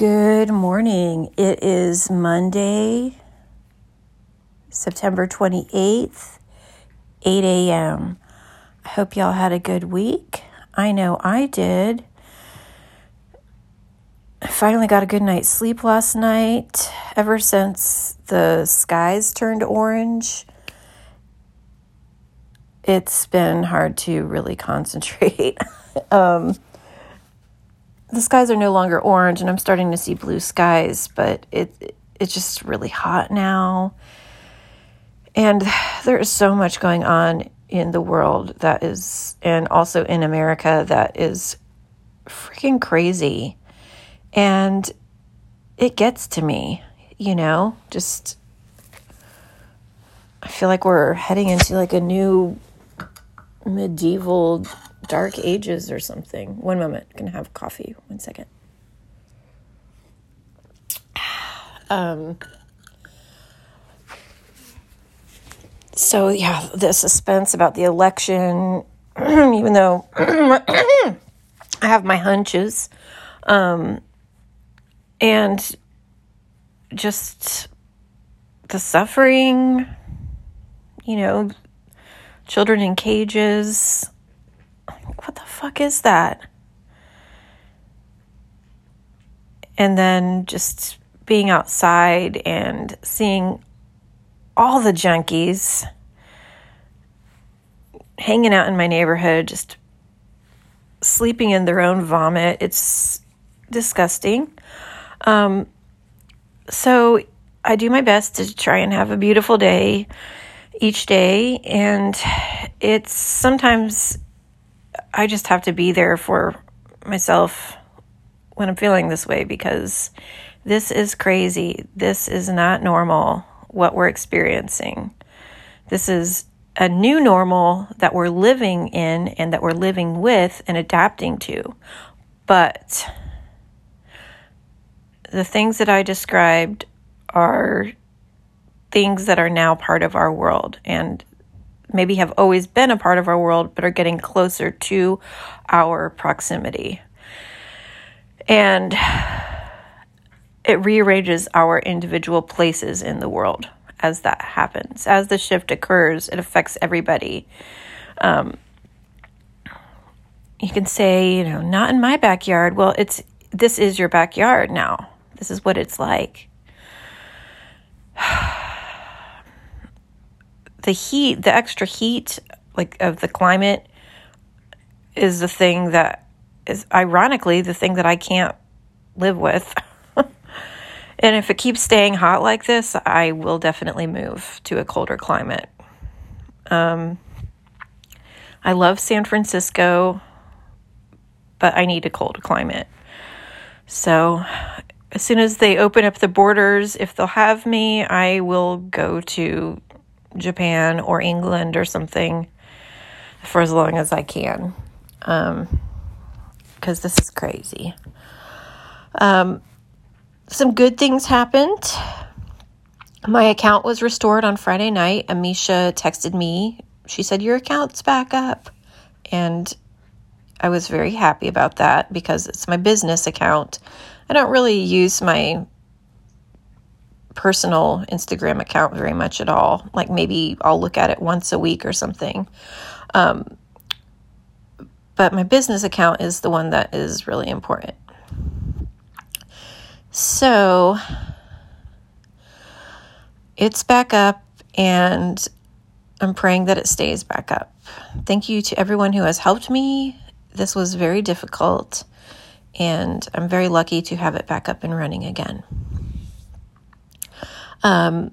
Good morning. It is Monday, September 28th, 8 a.m. I hope y'all had a good week. I know I did. I finally got a good night's sleep last night. Ever since the skies turned orange, it's been hard to really concentrate. um, the skies are no longer orange, and I'm starting to see blue skies, but it it's just really hot now. And there is so much going on in the world that is, and also in America, that is freaking crazy. And it gets to me, you know, just I feel like we're heading into like a new medieval dark ages or something. One moment, I'm gonna have coffee. One second. Um, so yeah, the suspense about the election, even though I have my hunches, um, and just the suffering, you know, children in cages. What the fuck is that? And then just being outside and seeing all the junkies hanging out in my neighborhood, just sleeping in their own vomit. It's disgusting. Um, so I do my best to try and have a beautiful day each day. And it's sometimes I just have to be there for myself when I'm feeling this way because this is crazy. This is not normal what we're experiencing. This is a new normal that we're living in and that we're living with and adapting to. But the things that I described are things that are now part of our world and maybe have always been a part of our world but are getting closer to our proximity. And it rearranges our individual places in the world as that happens. As the shift occurs, it affects everybody. Um, you can say, you know, not in my backyard. Well, it's this is your backyard now. This is what it's like. the heat, the extra heat, like of the climate, is the thing that is ironically the thing that I can't live with. and if it keeps staying hot like this, I will definitely move to a colder climate. Um, I love San Francisco, but I need a cold climate. So, as soon as they open up the borders, if they'll have me, I will go to Japan or England or something for as long as I can. Um, because this is crazy. Um, some good things happened. My account was restored on Friday night. Amisha texted me. She said, Your account's back up. And I was very happy about that because it's my business account. I don't really use my personal Instagram account very much at all. Like maybe I'll look at it once a week or something. Um, but my business account is the one that is really important. So it's back up, and I'm praying that it stays back up. Thank you to everyone who has helped me. This was very difficult, and I'm very lucky to have it back up and running again. Um,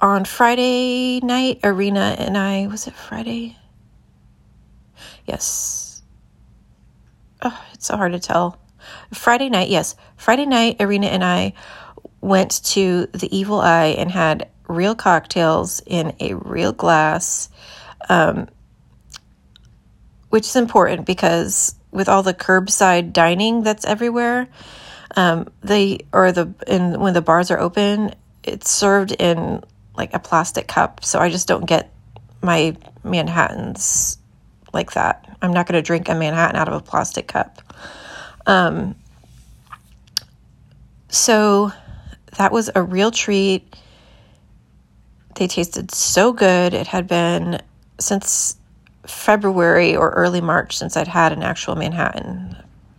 on Friday night, Arena and I, was it Friday? Yes. Oh, it's so hard to tell. Friday night, yes. Friday night, Arena and I went to the Evil Eye and had real cocktails in a real glass, um, which is important because with all the curbside dining that's everywhere, um, they or the in when the bars are open, it's served in like a plastic cup. So I just don't get my Manhattans like that. I'm not going to drink a Manhattan out of a plastic cup. Um, so that was a real treat. They tasted so good. It had been since February or early March since I'd had an actual Manhattan.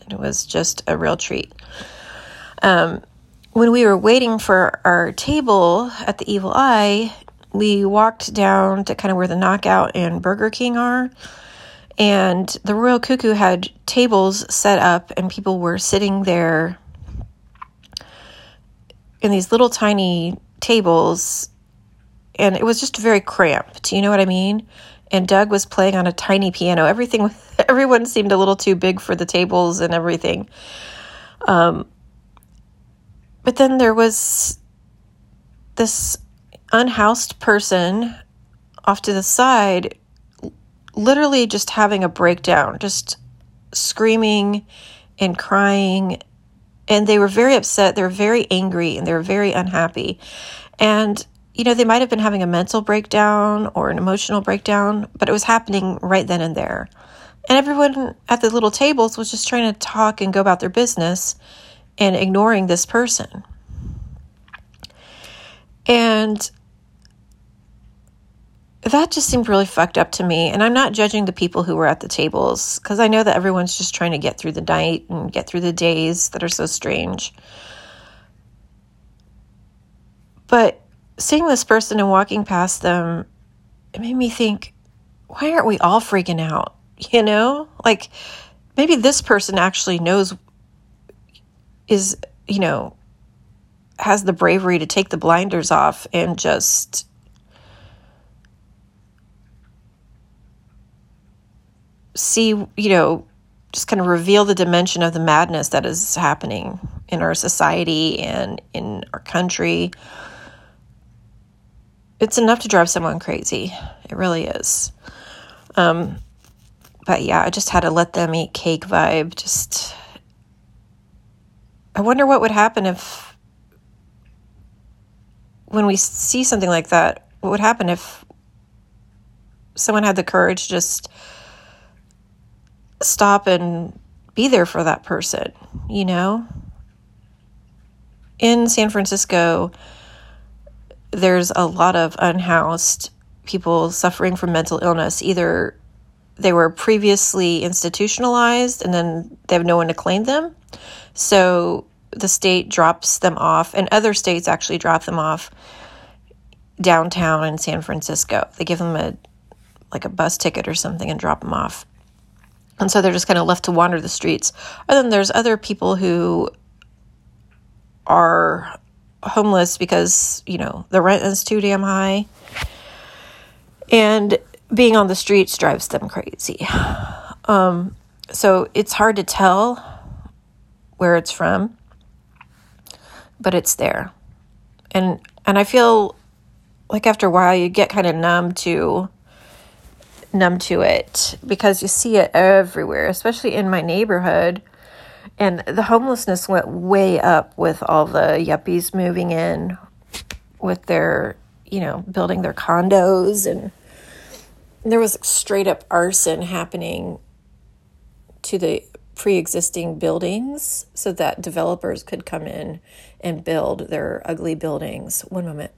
It was just a real treat. Um, when we were waiting for our table at the Evil Eye, we walked down to kind of where the Knockout and Burger King are. And the Royal Cuckoo had tables set up, and people were sitting there in these little tiny tables. And it was just very cramped. Do you know what I mean? And Doug was playing on a tiny piano. Everything, everyone seemed a little too big for the tables and everything. Um, but then there was this unhoused person off to the side, literally just having a breakdown, just screaming and crying. And they were very upset. They were very angry and they were very unhappy. And, you know, they might have been having a mental breakdown or an emotional breakdown, but it was happening right then and there. And everyone at the little tables was just trying to talk and go about their business and ignoring this person. And that just seemed really fucked up to me. And I'm not judging the people who were at the tables because I know that everyone's just trying to get through the night and get through the days that are so strange. But seeing this person and walking past them, it made me think, why aren't we all freaking out? You know, like maybe this person actually knows, is, you know, has the bravery to take the blinders off and just see, you know, just kind of reveal the dimension of the madness that is happening in our society and in our country. It's enough to drive someone crazy. It really is. Um, but yeah, I just had a let them eat cake vibe. Just, I wonder what would happen if, when we see something like that, what would happen if someone had the courage to just stop and be there for that person, you know? In San Francisco, there's a lot of unhoused people suffering from mental illness. Either they were previously institutionalized and then they have no one to claim them. So the state drops them off, and other states actually drop them off downtown in San Francisco. They give them a like a bus ticket or something and drop them off. And so they're just kind of left to wander the streets. And then there's other people who are homeless because, you know, the rent is too damn high. And being on the streets drives them crazy. Um, so it's hard to tell where it's from, but it's there. And and I feel like after a while you get kind of numb to numb to it because you see it everywhere, especially in my neighborhood. And the homelessness went way up with all the yuppies moving in with their, you know, building their condos. And there was straight up arson happening to the pre existing buildings so that developers could come in and build their ugly buildings. One moment.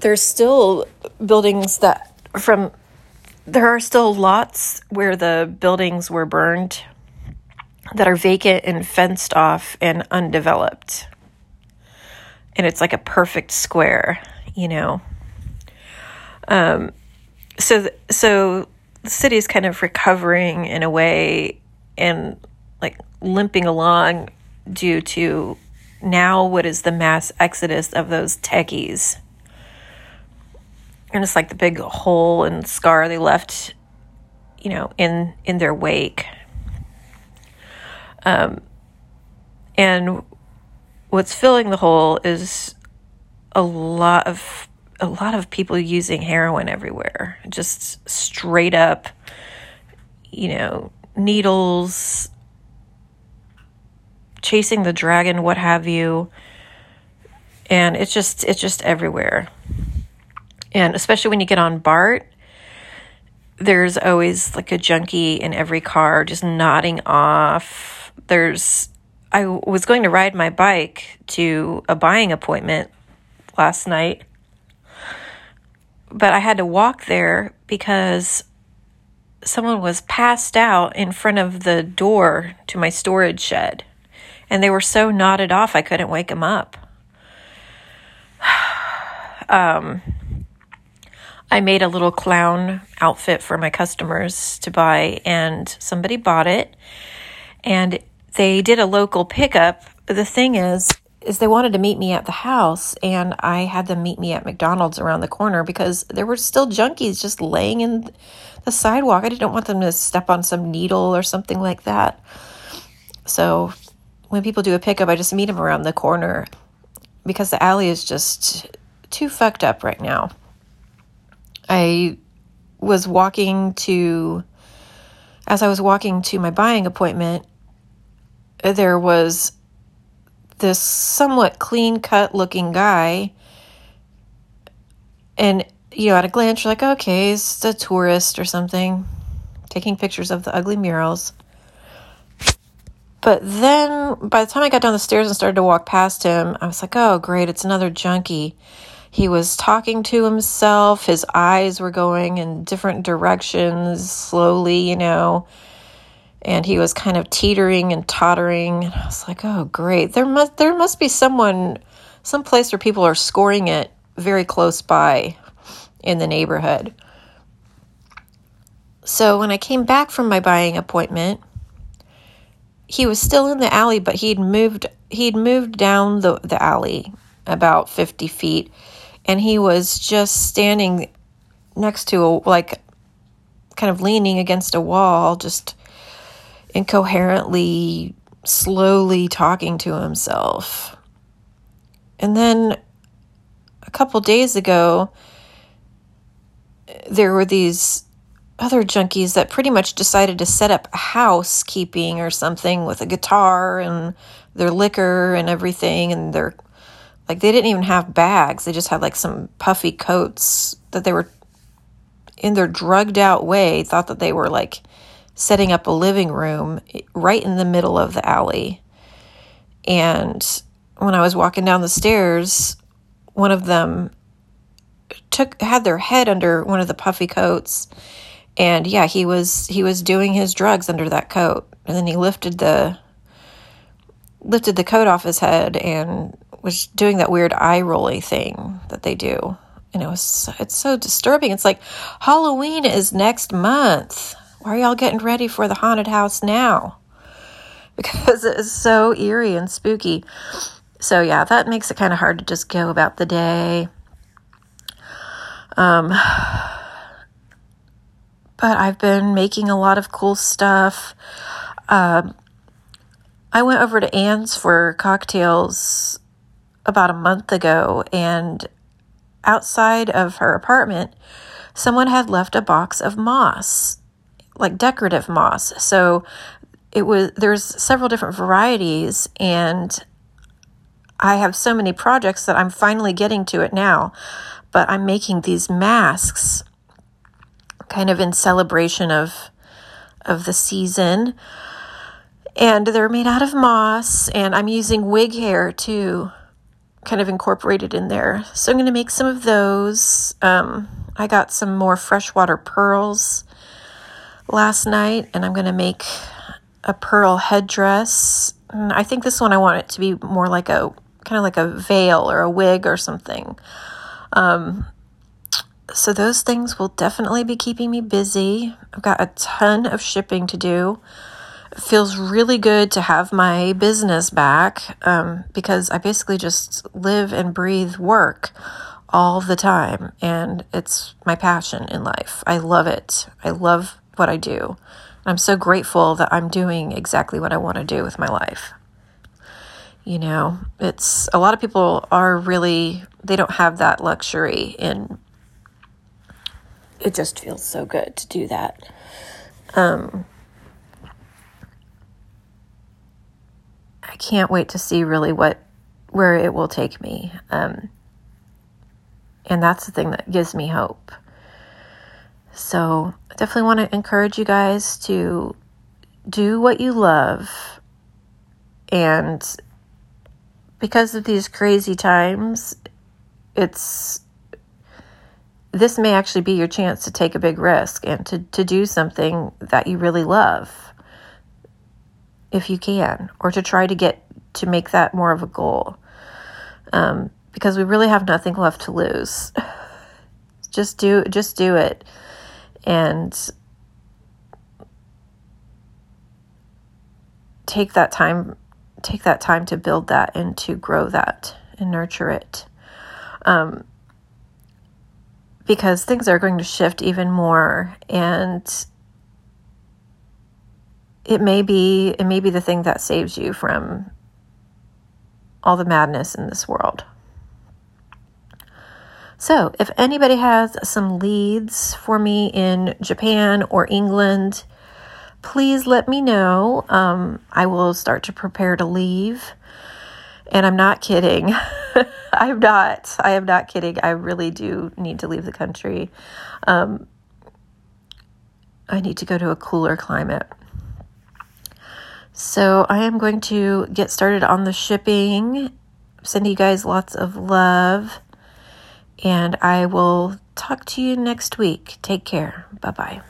there's still buildings that from there are still lots where the buildings were burned that are vacant and fenced off and undeveloped. And it's like a perfect square, you know. Um, so so the city is kind of recovering in a way and like limping along due to now what is the mass exodus of those techies and it's like the big hole and scar they left, you know, in in their wake. Um, and what's filling the hole is a lot of a lot of people using heroin everywhere, just straight up, you know, needles, chasing the dragon, what have you. And it's just it's just everywhere and especially when you get on BART, there's always like a junkie in every car just nodding off. There's I was going to ride my bike to a buying appointment last night, but I had to walk there because someone was passed out in front of the door to my storage shed. And they were so knotted off, I couldn't wake them up. um, I made a little clown outfit for my customers to buy, and somebody bought it. And they did a local pickup. The thing is, is they wanted to meet me at the house, and I had them meet me at McDonald's around the corner because there were still junkies just laying in the sidewalk. I didn't want them to step on some needle or something like that. So when people do a pickup, I just meet them around the corner because the alley is just too fucked up right now. I was walking to, as I was walking to my buying appointment, there was this somewhat clean cut looking guy. And, you know, at a glance, you're like, okay, it's a tourist or something, taking pictures of the ugly murals. But then by the time I got down the stairs and started to walk past him, I was like, oh, great, it's another junkie. He was talking to himself. His eyes were going in different directions slowly, you know. And he was kind of teetering and tottering. And I was like, oh, great. There must, there must be someone, some place where people are scoring it very close by in the neighborhood. So when I came back from my buying appointment, he was still in the alley, but he'd moved he'd moved down the, the alley about 50 feet and he was just standing next to a like kind of leaning against a wall just incoherently slowly talking to himself. And then a couple days ago there were these other junkies that pretty much decided to set up housekeeping or something with a guitar and their liquor and everything and their like they didn't even have bags. They just had like some puffy coats that they were in their drugged out way thought that they were like setting up a living room right in the middle of the alley. And when i was walking down the stairs one of them took had their head under one of the puffy coats. And yeah he was he was doing his drugs under that coat. And then he lifted the lifted the coat off his head and was doing that weird eye rolly thing that they do. And it was it's so disturbing. It's like halloween is next month why are y'all getting ready for the haunted house now? Because it is so eerie and spooky. So yeah that makes it kind of hard to just go about the day. Um but I've been making a lot of cool stuff. Um, I went over to Anne's for cocktails about a month ago, and outside of her apartment, someone had left a box of moss, like decorative moss. So it was there's several different varieties, and I have so many projects that I'm finally getting to it now. But I'm making these masks kind of in celebration of of the season. And they're made out of moss, and I'm using wig hair too, kind of incorporated in there. So I'm going to make some of those. Um, I got some more freshwater pearls last night, and I'm going to make a pearl headdress. I think this one I want it to be more like a kind of like a veil or a wig or something. Um, so those things will definitely be keeping me busy. I've got a ton of shipping to do. It feels really good to have my business back um, because I basically just live and breathe work all the time, and it's my passion in life. I love it. I love what I do. I'm so grateful that I'm doing exactly what I want to do with my life. You know, it's a lot of people are really, they don't have that luxury and it just feels so good to do that. Um, I can't wait to see really what where it will take me. Um, and that's the thing that gives me hope. So, I definitely want to encourage you guys to do what you love. And because of these crazy times, it's this may actually be your chance to take a big risk and to, to do something that you really love if you can, or to try to get to make that more of a goal. Um, because we really have nothing left to lose. just do just do it. And take that time take that time to build that and to grow that and nurture it. Um, because things are going to shift even more and it may be it may be the thing that saves you from all the madness in this world. So, if anybody has some leads for me in Japan or England, please let me know. Um, I will start to prepare to leave. And I'm not kidding. I'm not. I am not kidding. I really do need to leave the country. Um, I need to go to a cooler climate. So I am going to get started on the shipping. Send you guys lots of love. And I will talk to you next week. Take care. Bye bye.